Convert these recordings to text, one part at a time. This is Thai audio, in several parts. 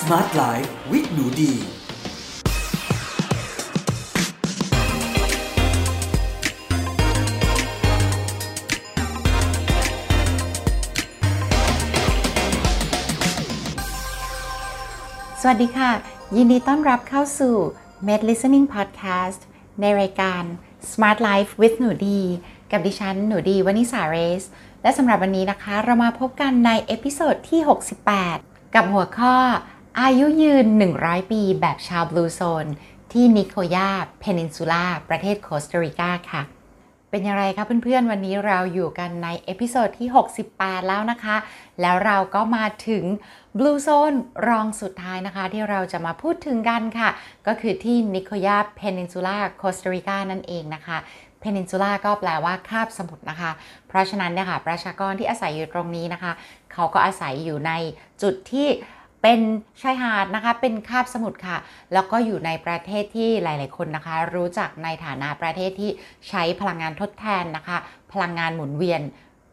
Smart Life with หนูดี สวัสดีค่ะ ยินดีต้อนรับเข้าสู่ Med Listening Podcast ในรายการ Smart Life with หนูดี กับดิฉันหนูดีวนิษาเรซ และสำหรับวันนี้นะคะ เรามาพบกันใน episode ที่ 68 กับหัวข้อ อายุยืน 100 ปีแบบชาว Blue Zone ที่นิโคยา Peninsula ประเทศโคสตาริกาค่ะ เป็นอย่างไรคะเพื่อนๆ วันนี้เราอยู่กันใน episode ที่ 68 แล้วนะคะ แล้วเราก็มาถึง Blue Zone รองสุดท้ายนะคะ ที่เราจะมาพูดถึงกันค่ะ ก็คือที่นิโคยา Peninsula โคสตาริกานั่นเองนะคะ Peninsula ก็แปลว่าคาบสมุทรนะคะ เพราะฉะนั้นเนี่ยค่ะประชากรที่อาศัยอยู่ตรงนี้นะคะ เขาก็อาศัยอยู่ในจุดที่ เป็นชายหาดนะคะ เป็นคาบสมุทรค่ะ แล้วก็อยู่ในประเทศที่หลาย ๆ คนนะคะ รู้จักในฐานะประเทศที่ใช้พลังงานทดแทนนะคะ พลังงานหมุนเวียน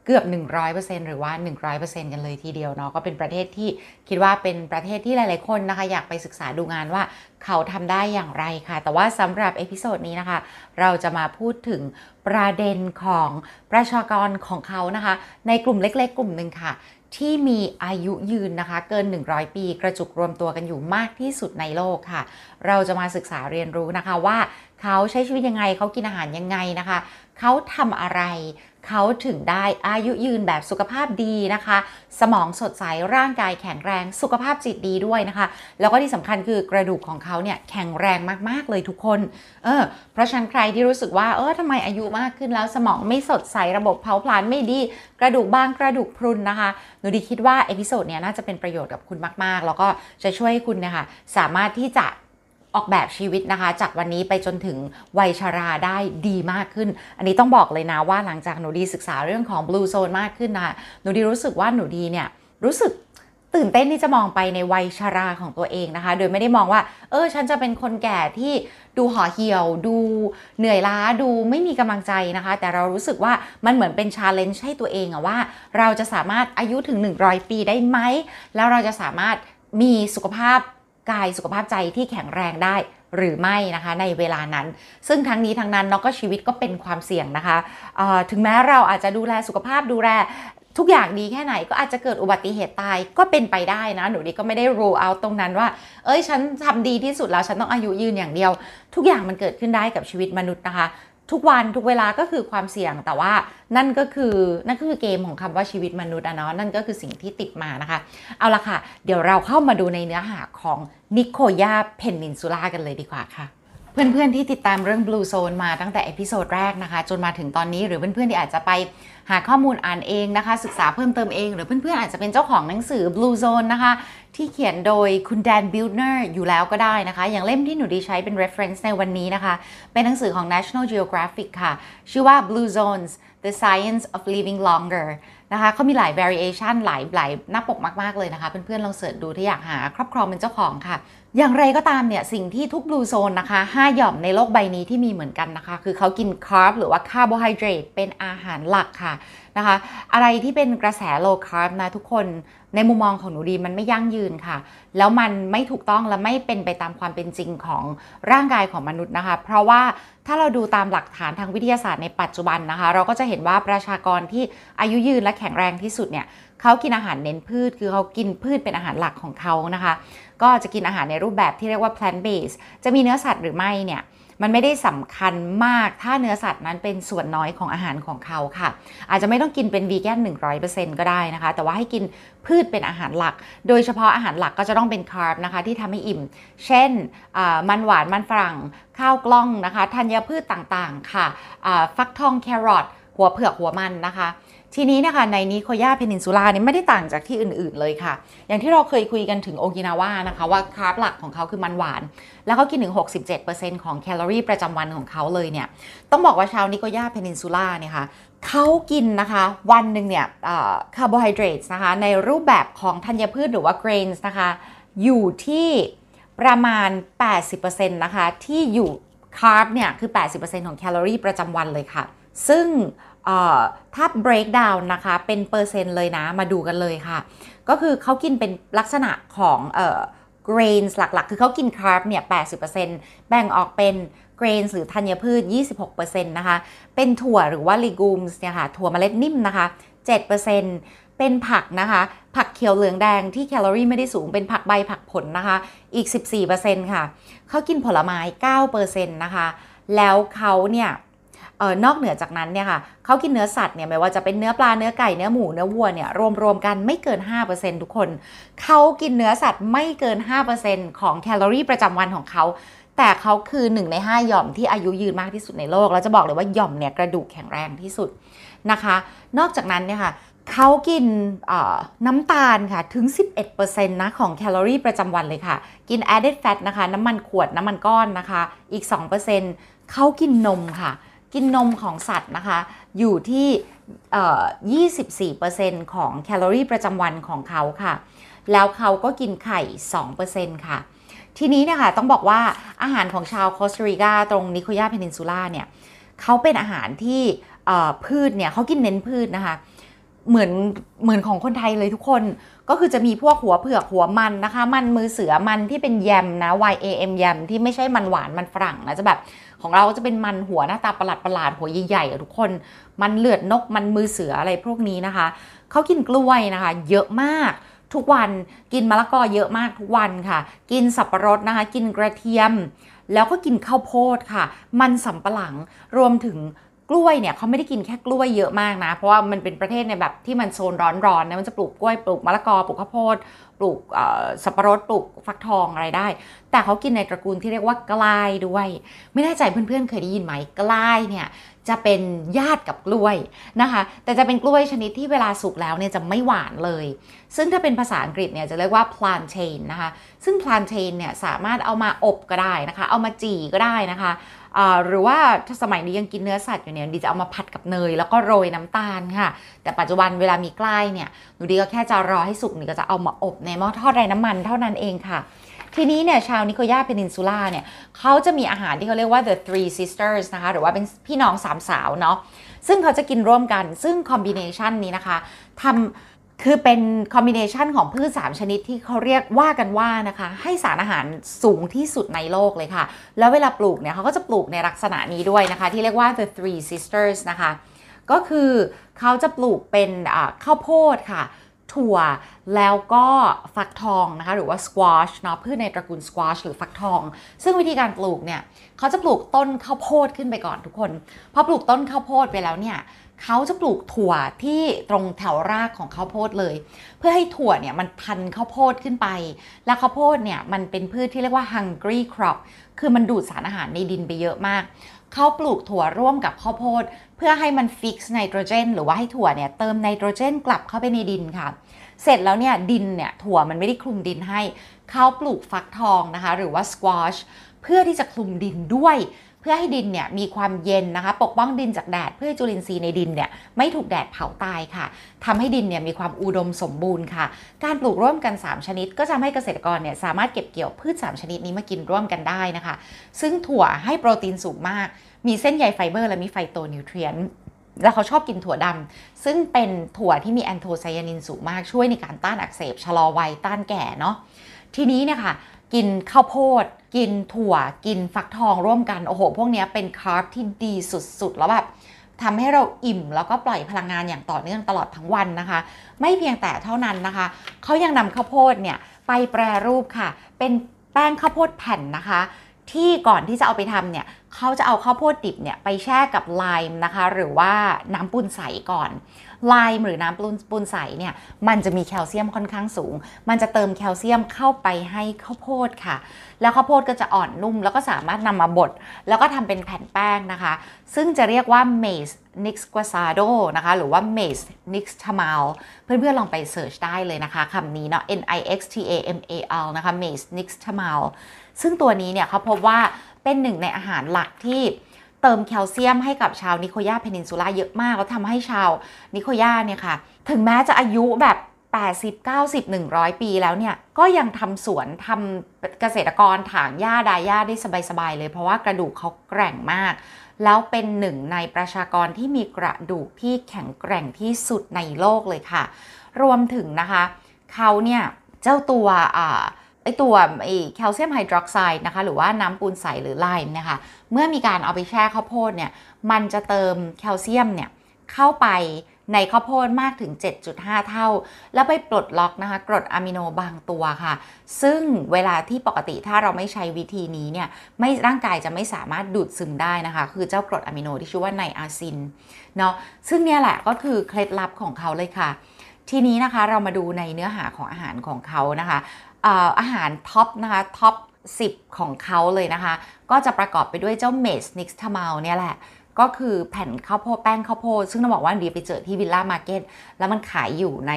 เกือบ 100%หรือว่า 100%กันเลยทีเดียวเนาะ ก็เป็นประเทศที่คิดว่าเป็นประเทศที่หลาย ๆ คนนะคะ อยากไปศึกษาดูงานว่าเขาทำได้อย่างไรค่ะ แต่ว่าสำหรับ episode นี้นะคะ เราจะมาพูดถึงประเด็นของประชากรของเขานะคะ ในกลุ่มเล็ก ๆ กลุ่มหนึ่งค่ะ ที่มีอายุยืนนะคะ เกิน 100 ปี กระจุกรวมตัวกันอยู่มากที่สุดในโลกค่ะ เราจะมาศึกษาเรียนรู้นะคะว่าเขาใช้ชีวิตยังไงเขากินอาหารยังไงนะคะ เขาทำอะไร เขาถึงได้อายุยืนแบบสุขภาพดีนะคะ สมองสดใสร่างกายแข็งแรงสุขภาพจิตดีด้วยนะคะ แล้วก็ที่สำคัญคือกระดูกของเขาเนี่ยแข็งแรงมากๆเลยทุกคนเออเพราะฉะนั้นใครที่รู้สึกว่าเออทำไมอายุมากขึ้นแล้วสมองไม่สดใสระบบเผาผลาญไม่ดี กระดูกบางกระดูกพรุนนะคะหนูดีคิดว่า episode เนี้ยน่าจะเป็นประโยชน์กับคุณมาก ๆ แล้วก็จะช่วยให้คุณเนี่ยค่ะสามารถที่จะ ออกแบบชีวิตนะคะ จากวันนี้ไปจนถึงวัยชาราได้ดีมากขึ้น อันนี้ต้องบอกเลยนะว่าหลังจากหนูดีศึกษาเรื่องของ Blue Zone มากขึ้นนะหนูดีรู้สึกว่าหนูดีเนี่ยรู้สึกตื่นเต้นที่จะมองไปในวัยชาราของตัวเองนะคะ โดยไม่ได้มองว่า เออ ฉันจะเป็นคนแก่ที่ดูห่อเหี่ยว ดูเหนื่อยล้า ดูไม่มีกำลังใจนะคะ แต่เรารู้สึกว่ามันเหมือนเป็นชาเลนจ์ให้ตัวเองอะว่า เราจะสามารถอายุถึง 100 ปีได้ไหม แล้วเราจะสามารถมีสุขภาพ กายสุขภาพใจที่แข็งแรงได้หรือไม่นะคะในเวลานั้น ซึ่งทั้งนี้ทั้งนั้นเนาะก็ชีวิตก็เป็นความเสี่ยงนะคะถึงแม้เราอาจจะดูแลสุขภาพดูแลทุกอย่างดีแค่ไหนก็อาจจะเกิดอุบัติเหตุตายก็เป็นไปได้นะหนูดีก็ไม่ได้ rule out ตรงนั้นว่า เอ้ยฉันทำดีที่สุดแล้วฉันต้องอายุยืนอย่างเดียว ทุกอย่างมันเกิดขึ้นได้กับชีวิตมนุษย์นะคะ ทุกวันทุกเวลาก็คือความเสี่ยงแต่ว่านั่นก็คือนั่นก็คือเกมของคำว่าชีวิตมนุษย์อะเนาะนั่นก็คือสิ่งที่ติดมานะคะ เอาละค่ะ เดี๋ยวเราเข้ามาดูในเนื้อหาของนิโคยาเพนนินซูล่ากันเลยดีกว่าค่ะ เพื่อนๆ ที่ติดตามเรื่อง Blue Zone มาตั้งแต่ episode แรกนะคะ จนมาถึงตอนนี้หรือเพื่อนๆ ที่อาจจะไปหาข้อมูลอ่านเองนะคะ ศึกษาเพิ่มเติมเอง หรือเพื่อนๆ อาจจะเป็นเจ้าของหนังสือ Blue Zone นะคะ ที่เขียนโดยคุณแดนบิวต์เนอร์อยู่แล้วก็ได้นะคะ อย่างเล่มที่หนูดีใช้เป็น reference ในวันนี้นะคะ เป็นหนังสือของ National Geographic ค่ะ ชื่อว่า Blue Zones The Science of Living Longer นะคะเขามีหลาย variation หลายหลายหน้าปกมากๆเลยนะคะ เพื่อนๆลอง search ดูถ้าอยากหาครอบครองเป็นเจ้าของค่ะ อย่างไรก็ตามเนี่ยสิ่งที่ทุก Blue Zone นะคะ5หย่อมในโลกใบนี้ที่มีเหมือนกันนะคะ คือเขากินคาร์บหรือว่าคาร์โบไฮเดรตเป็นอาหารหลักค่ะนะคะ อะไรที่เป็นกระแส low carb นะทุกคนในมุมมองของหนูดีมันไม่ยั่งยืนค่ะ แล้วมันไม่ถูกต้องและไม่เป็นไปตามความเป็นจริงของร่างกายของมนุษย์นะคะ เพราะว่าถ้าเราดูตามหลักฐานทางวิทยาศาสตร์ในปัจจุบันนะคะ เราก็จะเห็นว่าประชากรที่อายุยืนและแข็งแรงที่สุดเนี่ยเขากินอาหารเน้นพืช คือเขากินพืชเป็นอาหารหลักของเขานะคะ ก็จะกินอาหารในรูปแบบที่เรียกว่า plant based จะมีเนื้อสัตว์หรือไม่เนี่ยมันไม่ได้สำคัญมากถ้าเนื้อสัตว์นั้นเป็นส่วนน้อยของอาหารของเขาค่ะ อาจจะไม่ต้องกินเป็นวีแกน100%ก็ได้นะคะ แต่ว่าให้กินพืชเป็นอาหารหลัก โดยเฉพาะอาหารหลักก็จะต้องเป็นคาร์บนะคะ ที่ทำให้อิ่ม เช่นมันหวานมันฝรั่งข้าวกล้องนะคะธัญพืชต่างๆ ค่ะฟักทองแครอทหัวเผือกหัวมันนะคะ ทีนี้นะคะใน Nicoya Peninsula นี่ไม่ได้ต่างจากที่อื่นๆเลยค่ะ อย่างที่เราเคยคุยกันถึงโอกินาว่านะคะว่าคาร์บหลักของเขาคือมันหวาน แล้วเขากินถึง 67%ของแคลอรี่ประจำวันของเขาเลยเนี่ยต้องบอกว่าชาว Nicoya Peninsula เนี่ยค่ะเขากินนะคะ วันหนึ่งเนี่ยคาร์โบไฮเดรตนะคะในรูปแบบของธัญพืชหรือว่า grains นะคะอยู่ที่ประมาณ 80%นะคะที่อยู่คาร์บเนี่ยคือ 80%ของแคลอรี่ประจำวันเลยค่ะ ซึ่ง ถ้า break down นะคะ เป็นเปอร์เซ็นต์เลยนะ มาดูกันเลยค่ะ ก็คือเขากินเป็นลักษณะของ grains หลักๆ คือเขากินคาร์บเนี่ย 80%แบ่งออกเป็น grains หรือธัญพืช 26%นะคะ เป็นถั่วหรือว่า legumes เนี่ยค่ะ ถั่วเมล็ดนิ่มนะคะ 7%เป็นผักนะคะ ผักเขียวเหลืองแดงที่แคลอรี่ไม่ได้สูง เป็นผักใบผักผลนะคะ อีก 14%ค่ะ เขากินผลไม้ 9%นะคะ แล้วเขาเนี่ย ออนอกเหนือจากนั้นเนี่ยค่ะเขากินเนื้อสัตว์เนี่ยไม่ว่าจะเป็นเนื้อปลาเนื้อไก่เนื้อหมูเนื้อวัวเนี่ยรวมๆกันไม่เกิน 5%ทุกคนเขากินเนื้อสัตว์ไม่เกิน 5%ของแคลอรี่ประจำวันของเขาแต่เขาคือ1ใน5หย่อมที่อายุยืนมากที่สุดในโลกแล้วจะบอกเลยว่าหย่อมเนี่ยกระดูกแข็งแรงที่สุดนะคะ นอกจากนั้นเนี่ยค่ะเขากินน้ำตาลค่ะถึง 11%นะของแคลอรี่ประจำวันเลยค่ะ กิน added fat นะคะ น้ำมันขวดน้ำมันก้อนนะคะ อีก 2%เขากินนมค่ะ กินนมของสัตว์นะคะ อยู่ที่ 24%ของแคลอรี่ประจำวันของเขาค่ะ แล้วเขาก็กินไข่ 2%ค่ะ ทีนี้เนี่ยค่ะต้องบอกว่าอาหารของชาวคอสตาริกาตรงนิโคยาเพนินซูล่าเนี่ยเขาเป็นอาหารที่พืชเนี่ยเขากินเน้นพืชนะคะเเหมือนเหมือนของคนไทยเลยทุกคนก็คือจะมีพวกหัวเผือกหัวมันนะคะ มันมือเสือมันที่เป็นแยมนะ Y A M แยมที่ไม่ใช่มันหวานมันฝรั่งนะจะแบบของเราจะเป็นมันหัวหน้าตาประหลาดประหลาดหัวใหญ่ๆทุกคน มันเลือดนกมันมือเสืออะไรพวกนี้นะคะเขากินกล้วยนะคะ เยอะมากทุกวันกินมะละกอเยอะมากทุกวันค่ะ กินสับปะรดนะคะ กินกระเทียม แล้วก็กินข้าวโพดค่ะ มันสำปะหลังรวมถึง กล้วยเนี่ยเขาไม่ได้กินแค่กล้วยเยอะมากนะ เพราะว่ามันเป็นประเทศในแบบที่มันโซนร้อนๆนะมันจะปลูกกล้วยปลูกมะละกอปลูกข้าวโพดปลูกสับปะรดปลูกฟักทองอะไรได้ แต่เขากินในตระกูลที่เรียกว่ากลายด้วย ไม่แน่ใจเพื่อนๆเคยได้ยินไหมกลายเนี่ยจะเป็นญาติกับกล้วยนะคะ แต่จะเป็นกล้วยชนิดที่เวลาสุกแล้วเนี่ยจะไม่หวานเลย ซึ่งถ้าเป็นภาษาอังกฤษเนี่ยจะเรียกว่า plantain นะคะ ซึ่ง plantain เนี่ยสามารถเอามาอบก็ได้นะคะ เอามาจี่ก็ได้นะคะ หรือว่าถ้าสมัยนี้ยังกินเนื้อสัตว์อยู่เนี่ยดีจะเอามาผัดกับเนย แล้วก็โรยน้ำตาลค่ะ แต่ปัจจุบันเวลามีใกล้เนี่ยหนูดีก็แค่จะรอให้สุกนี่ก็จะเอามาอบในหม้อทอดไร้น้ำมันเท่านั้นเองค่ะทีนี้เนี่ยชาวนิโคยาเพนินซูล่าเนี่ยเขาจะมีอาหารที่เขาเรียกว่า the three sisters นะคะ หรือว่าเป็นพี่น้องสามสาวเนาะซึ่งเขาจะกินร่วมกันซึ่งคอมบิเนชันนี้นะคะทำ คือเป็นคอมบิเนชันของพืช 3 ชนิดที่เขาเรียกว่ากันว่านะคะ ให้สารอาหารสูงที่สุดในโลกเลยค่ะ แล้วเวลาปลูกเนี่ยเขาก็จะปลูกในลักษณะนี้ด้วยนะคะ ที่เรียกว่า the three sisters นะคะ ก็คือเขาจะปลูกเป็นข้าวโพดค่ะ ถั่วแล้วก็ฟักทองนะคะ หรือว่าสควอชเนาะพืชในตระกูลสควอชหรือฟักทอง ซึ่งวิธีการปลูกเนี่ยเขาจะปลูกต้นข้าวโพดขึ้นไปก่อนทุกคนพอปลูกต้นข้าวโพดไปแล้วเนี่ย เขาจะปลูกถั่วที่ตรงแถวรากของข้าวโพดเลย เพื่อให้ถั่วเนี่ยมันพันข้าวโพดขึ้นไป แล้วข้าวโพดเนี่ยมันเป็นพืชที่เรียกว่า hungry crop คือมันดูดสารอาหารในดินไปเยอะมาก เขาปลูกถั่วร่วมกับข้าวโพด เพื่อให้มัน fix ไนโตรเจนหรือว่าให้ถั่วเนี่ยเติมไนโตรเจนกลับเข้าไปในดินค่ะ เสร็จแล้วเนี่ยดินเนี่ยถั่วมันไม่ได้คลุมดินให้ เขาปลูกฟักทองนะคะ หรือว่าสควอชเพื่อที่จะคลุมดินด้วย เพื่อให้ดินเนี่ยมีความเย็นนะคะ ปกป้องดินจากแดดเพื่อจุลินทรีย์ในดินเนี่ยไม่ถูกแดดเผาตายค่ะทำให้ดินเนี่ยมีความอุดมสมบูรณ์ค่ะ การปลูกร่วมกัน 3 ชนิด ก็จะให้เกษตรกรเนี่ยสามารถเก็บเกี่ยวพืช 3 ชนิดนี้มากินร่วมกันได้นะคะ ซึ่งถั่วให้โปรตีนสูงมาก มีเส้นใยไฟเบอร์ และมี phytonutrient แล้วเขาชอบกินถั่วดำซึ่งเป็นถั่วที่มีแอนโทไซยานินสูงมากช่วยในการต้านอักเสบชะลอวัยต้านแก่เนาะทีนี้เนี่ยค่ะ กินข้าวโพด กินถั่ว กินฟักทองร่วมกัน โอ้โห พวกนี้เป็นคาร์บที่ดีสุดๆ แล้วแบบทำให้เราอิ่มแล้วก็ปล่อยพลังงานอย่างต่อเนื่องตลอดทั้งวันนะคะ ไม่เพียงแต่เท่านั้นนะคะ เขายังนำข้าวโพดเนี่ยไปแปรรูปค่ะ เป็นแป้งข้าวโพดแผ่นนะคะ ที่ก่อนที่จะเอาไปทำเนี่ยเขาจะเอาข้าวโพดดิบเนี่ยไปแช่กับไลม์นะคะ หรือว่าน้ำปูนใสก่อน ไลม์หรือน้ำปูนปูนใสเนี่ยมันจะมีแคลเซียมค่อนข้างสูง มันจะเติมแคลเซียมเข้าไปให้ข้าวโพดค่ะ แล้วข้าวโพดก็จะอ่อนนุ่ม แล้วก็สามารถนำมาบดแล้วก็ทำเป็นแผ่นแป้งนะคะ ซึ่งจะเรียกว่า maize nixquezado นะคะ หรือว่า maize nixtamal เพื่อนๆ ลองไป search ได้เลยนะคะคำนี้เนาะ n i x t a m a l นะคะ maize nixtamal ซึ่งตัวนี้เนี่ยเขาพบว่าเป็นหนึ่งในอาหารหลักที่ เติมแคลเซียมให้กับชาว Nicoya Peninsula เยอะมาก แล้วทำให้ชาวนิโคยาเนี่ยค่ะ ถึงแม้จะอายุแบบ 80 90 100 ปีแล้วเนี่ย ก็ยังทำสวนทำเกษตรกรถางหญ้าดายหญ้าได้สบายๆเลย เพราะว่ากระดูกเขาแกร่งมาก แล้วเป็นหนึ่งในประชากรที่มีกระดูกที่แข็งแกร่งที่สุดในโลกเลยค่ะ รวมถึงนะคะ เขาเนี่ยเจ้าตัวอ่า ไอตัวไอแคลเซียมไฮดรอกไซด์นะคะหรือว่าน้ำปูนใสหรือไลม์นะคะเมื่อมีการเอาไปแช่ข้าวโพดเนี่ยมันจะเติมแคลเซียมเนี่ยเข้าไปในข้าวโพดมากถึง 7.5 เท่า แล้วไปปลดล็อกนะคะกรดอะมิโนบางตัวค่ะ ซึ่งเวลาที่ปกติถ้าเราไม่ใช้วิธีนี้เนี่ยไม่ร่างกายจะไม่สามารถดูดซึมได้นะคะ คือเจ้ากรดอะมิโนที่ชื่อว่าไนอาซินเนาะซึ่งเนี่ยแหละก็คือเคล็ดลับของเขาเลยค่ะ ทีนี้นะคะเรามาดูในเนื้อหาของอาหารของเขานะคะ อาหาร top นะคะ top 10 ของเขาเลยนะคะ ก็จะประกอบไปด้วยเจ้า maize nixtamal เนี่ยแหละ ก็คือแผ่นข้าวโพดแป้งข้าวโพด ซึ่งต้องบอกว่าดีไปเจอที่ Villa Market แล้วมันขายอยู่ใน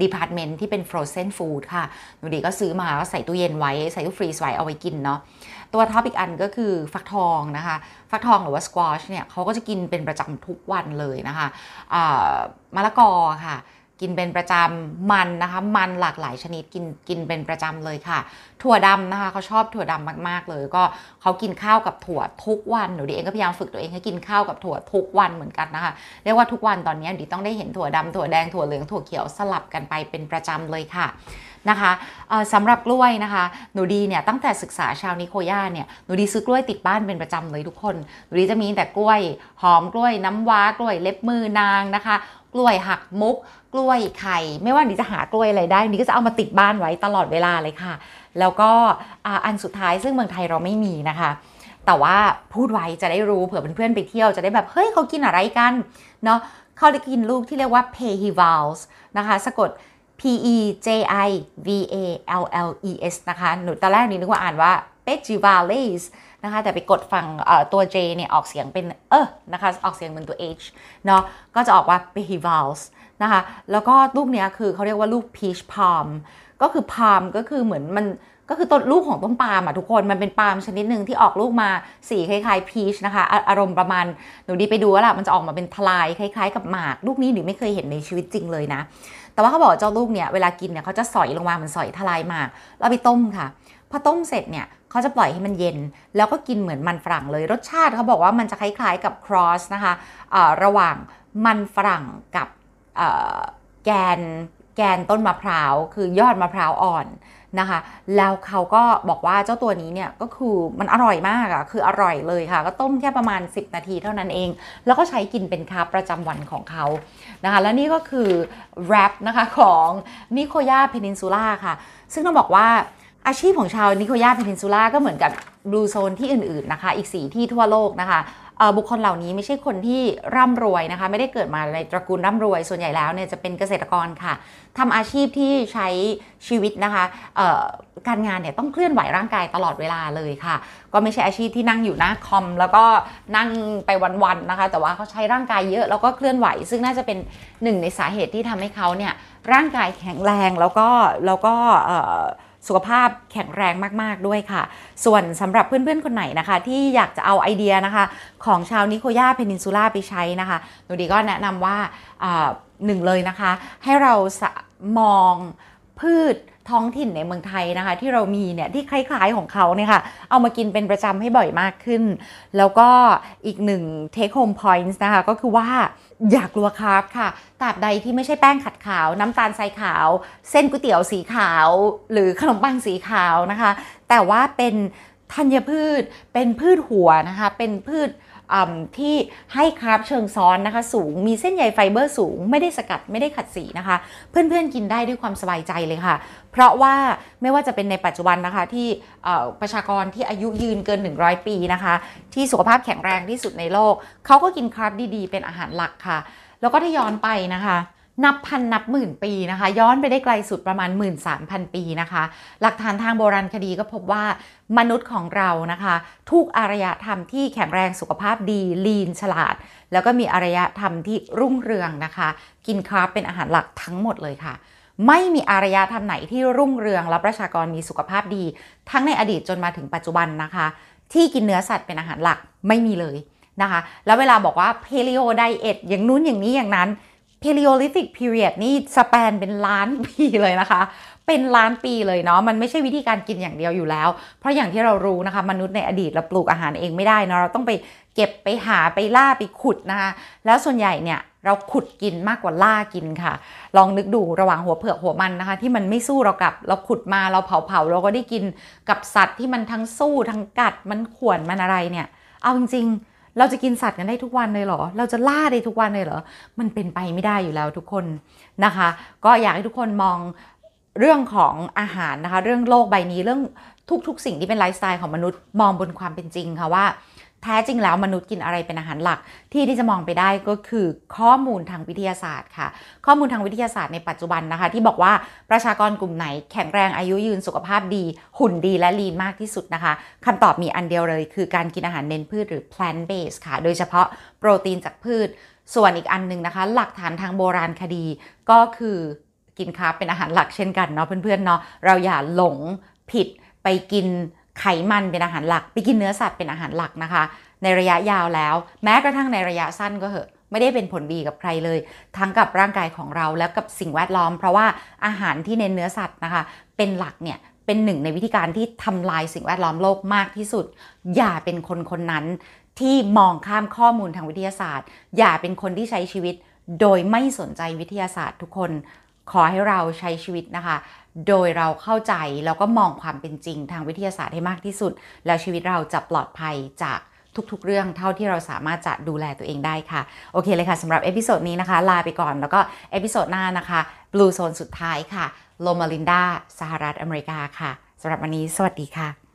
department ที่เป็น frozen food ค่ะหนูดีก็ซื้อมาก็ใส่ตู้เย็นไว้ ใส่ตู้ freeze ไว้เอาไว้กินเนาะตัว top อีกอันก็คือฟักทองนะคะ ฟักทองหรือว่าสควอชเนี่ยเขาก็จะกินเป็นประจำทุกวันเลยนะคะมะละกอค่ะ กินเป็นประจำมันนะคะ มันหลากหลายชนิดกินกินเป็นประจำเลยค่ะ ถั่วดำนะคะเขาชอบถั่วดำมากๆเลย ก็เขากินข้าวกับถั่วทุกวันหนูดิเองก็พยายามฝึกตัวเองให้กินข้าวกับถั่วทุกวันเหมือนกันนะคะเรียกว่าทุกวันตอนนี้ดิต้องได้เห็นถั่วดำถั่วแดงถั่วเหลืองถั่วเขียวสลับกันไปเป็นประจำเลยค่ะนะคะสำหรับกล้วยนะคะหนูดีเนี่ยตั้งแต่ศึกษาชาวนิโคย่าเนี่ยหนูดีซื้อกล้วยติดบ้านเป็นประจำเลยทุกคนหนูดีจะมีแต่กล้วยหอมกล้วยน้ำว้ากล้วยเล็บมือนางนะคะ กล้วยหักมุก กล้วยไข่ ไม่ว่าหนี่จะหากล้วยอะไรได้หนี่ก็จะเอามาติดบ้านไว้ตลอดเวลาเลยค่ะ แล้วก็อันสุดท้ายซึ่งเมืองไทยเราไม่มีนะคะแต่ว่าพูดไว้จะได้รู้เผื่อเพื่อนๆไปเที่ยวจะได้แบบ เฮ้ยเขากินอะไรกัน เนาะเขาได้กินลูกที่เรียกว่า p e h i v a l s นะคะ สะกด P E J I V A L L E S นะคะหนูตอนแรกนี่นึกว่าอ่านว่า p e j i v a l e s นะคะ แต่ไปกดฟังตัว J เนี่ยออกเสียงเป็น เออนะคะ ออกเสียงเหมือนตัว H เนาะก็จะออกว่า Pejivals นะคะ แล้วก็ลูกเนี้ยคือเขาเรียกว่าลูก peach palm ก็คือ palm ก็คือเหมือนมัน ก็คือต้นลูกของต้นปาล์มอะทุกคนมันเป็นปาล์มชนิดหนึ่งที่ออกลูกมาสีคล้ายๆพีชนะคะอารมณ์ประมาณหนูดีไปดูว่าล่ะมันจะออกมาเป็นทลายคล้าย ๆ กับหมากลูกนี้หนูไม่เคยเห็นในชีวิตจริงเลยนะ แต่ว่าเขาบอกเจ้าลูกเนี่ยเวลากินเนี่ยเขาจะสอยลงมาเหมือนสอยทลายหมากแล้วไปต้มค่ะพอต้มเสร็จเนี่ยเขาจะปล่อยให้มันเย็น แล้วก็กินเหมือนมันฝรั่งเลยรสชาติเขาบอกว่ามันจะคล้ายๆกับ cross นะคะะระหว่างมันฝรั่งกับแกน แกนต้นมะพร้าวคือยอดมะพร้าวอ่อนนะคะ แล้วเขาก็บอกว่าเจ้าตัวนี้เนี่ยก็คือมันอร่อยมากอะ่ะคืออร่อยเลยค่ะ ก็ต้มแค่ประมาณ 10 นาทีเท่านั้นเอง แล้วก็ใช้กินเป็นคาประจำวันของเขานะคะ และนี่ก็คือwrap นะคะของ Nicoya Peninsula ค่ะ ซึ่งต้องบอกว่าอาชีพของชาว Nicoya Peninsula ก็เหมือนกับ Blue Zone ที่อื่นๆนะคะ อีกสี่ที่ทั่วโลกนะคะ บุคคลเหล่านี้ไม่ใช่คนที่ร่ำรวยนะคะ ไม่ได้เกิดมาในตระกูลร่ำรวย ส่วนใหญ่แล้วเนี่ยจะเป็นเกษตรกรค่ะทำอาชีพที่ใช้ชีวิตนะคะการงานเนี่ยต้องเคลื่อนไหวร่างกายตลอดเวลาเลยค่ะ ก็ไม่ใช่อาชีพที่นั่งอยู่หน้าคอม แล้วก็นั่งไปวันๆนะคะ แต่ว่าเขาใช้ร่างกายเยอะแล้วก็เคลื่อนไหว ซึ่งน่าจะเป็นหนึ่งในสาเหตุที่ทำให้เขาเนี่ยร่างกายแข็งแรงแล้วก็แล้วก็ สุขภาพแข็งแรงมาก ๆ ด้วยค่ะ ส่วนสำหรับเพื่อนๆ คนไหนนะคะ ที่อยากจะเอาไอเดียนะคะ ของชาวนิโคย่าเพนินซูล่าไปใช้นะคะหนูดีก็แนะนำว่าหนึ่งเลยนะคะ ให้เรามอง พืชท้องถิ่นในเมืองไทยนะคะ ที่เรามีเนี่ยที่คล้ายๆของเขาเนี่ยค่ะ เอามากินเป็นประจำให้บ่อยมากขึ้น แล้วก็อีกหนึ่ง take home points นะคะ ก็คือว่าอย่ากลัวคาร์บค่ะตราบใดที่ไม่ใช่แป้งขัดขาว น้ำตาลทรายขาว เส้นก๋วยเตี๋ยวสีขาว หรือขนมปังสีขาวนะคะ แต่ว่าเป็นธัญพืชเป็นพืชหัวนะคะ เป็นพืช ที่ให้คาร์บเชิงซ้อนนะคะ สูงมีเส้นใยไฟเบอร์สูง ไม่ได้สกัดไม่ได้ขัดสีนะคะ เพื่อนๆกินได้ด้วยความสบายใจเลยค่ะ เพราะว่าไม่ว่าจะเป็นในปัจจุบันนะคะที่ประชากรที่อายุยืนเกิน 100 ปีนะคะ ที่สุขภาพแข็งแรงที่สุดในโลกเขาก็กินคาร์บดีๆ เป็นอาหารหลักค่ะ แล้วก็ถ้าย้อนไปนะคะ นับพันนับหมื่นปีนะคะ ย้อนไปได้ไกลสุดประมาณ 13,000 ปีนะคะ หลักฐานทางโบราณคดีก็พบว่ามนุษย์ของเรานะคะ ทุกอารยธรรมที่แข็งแรงสุขภาพดี ลีนฉลาด แล้วก็มีอารยธรรมที่รุ่งเรืองนะคะ กินคาร์บเป็นอาหารหลักทั้งหมดเลยค่ะ ไม่มีอารยธรรมไหนที่รุ่งเรืองและประชากรมีสุขภาพดี ทั้งในอดีตจนมาถึงปัจจุบันนะคะ ที่กินเนื้อสัตว์เป็นอาหารหลักไม่มีเลยนะคะ แล้วเวลาบอกว่าเพลีโอไดเอทอย่างนู้นอย่างนี้อย่างนั้น Paleolithic period นี่สแปนเป็นล้านปีเลยนะคะ เป็นล้านปีเลยเนาะมันไม่ใช่วิธีการกินอย่างเดียวอยู่แล้ว เพราะอย่างที่เรารู้นะคะ มนุษย์ในอดีตเราปลูกอาหารเองไม่ได้เนาะเราต้องไปเก็บไปหาไปล่าไปขุดนะคะ แล้วส่วนใหญ่เนี่ยเราขุดกินมากกว่าล่ากินค่ะ ลองนึกดูระหว่างหัวเผือกหัวมันนะคะ ที่มันไม่สู้เรากับ เราขุดมาเราเผาเผาเราก็ได้กินกับสัตว์ที่มันทั้งสู้ทั้งกัดมันข่วนมันอะไรเนี่ย เอาจริงๆ เราจะกินสัตว์กันได้ทุกวันเลยเหรอ เราจะล่าได้ทุกวันเลยเหรอ มันเป็นไปไม่ได้อยู่แล้วทุกคนนะคะ ก็อยากให้ทุกคนมองเรื่องของอาหารนะคะ เรื่องโลกใบนี้เรื่องทุกๆ สิ่งที่เป็นไลฟ์สไตล์ของมนุษย์มองบนความเป็นจริงค่ะว่า แท้จริงแล้วมนุษย์กินอะไรเป็นอาหารหลัก ที่ที่จะมองไปได้ก็คือข้อมูลทางวิทยาศาสตร์ค่ะ ข้อมูลทางวิทยาศาสตร์ในปัจจุบันนะคะ ที่บอกว่าประชากรกลุ่มไหนแข็งแรงอายุยืนสุขภาพดี หุ่นดีและ lean มากที่สุดนะคะคำตอบมีอันเดียวเลย คือการกินอาหารเน้นพืชหรือ plant based ค่ะ โดยเฉพาะโปรตีนจากพืช ส่วนอีกอันหนึ่งนะคะ หลักฐานทางโบราณคดีก็คือกินคาร์บเป็นอาหารหลักเช่นกันเนาะเพื่อนๆเนาะเราอย่าหลงผิดไปกิน ไขมันเป็นอาหารหลัก ไปกินเนื้อสัตว์เป็นอาหารหลักนะคะ ในระยะยาวแล้ว แม้กระทั่งในระยะสั้นก็เหอะไม่ได้เป็นผลดีกับใครเลย ทั้งกับร่างกายของเราและกับสิ่งแวดล้อม เพราะว่าอาหารที่เน้นเนื้อสัตว์นะคะ เป็นหลักเนี่ยเป็นหนึ่งในวิธีการที่ทำลายสิ่งแวดล้อมโลกมากที่สุด อย่าเป็นคนคนนั้นที่มองข้ามข้อมูลทางวิทยาศาสตร์ อย่าเป็นคนที่ใช้ชีวิต โดยไม่สนใจวิทยาศาสตร์ทุกคน ขอให้เราใช้ชีวิตนะคะ โดยเราเข้าใจแล้วก็มองความเป็นจริงทางวิทยาศาสตร์ให้มากที่สุด แล้วชีวิตเราจะปลอดภัยจากทุกๆ เรื่องเท่าที่เราสามารถจะดูแลตัวเองได้ค่ะ โอเคเลยค่ะสำหรับ episode นี้นะคะ ลาไปก่อนแล้วก็ episode หน้านะคะ Blue Zone สุดท้ายค่ะ Loma Linda สหรัฐอเมริกาค่ะสำหรับวันนี้ สวัสดีค่ะ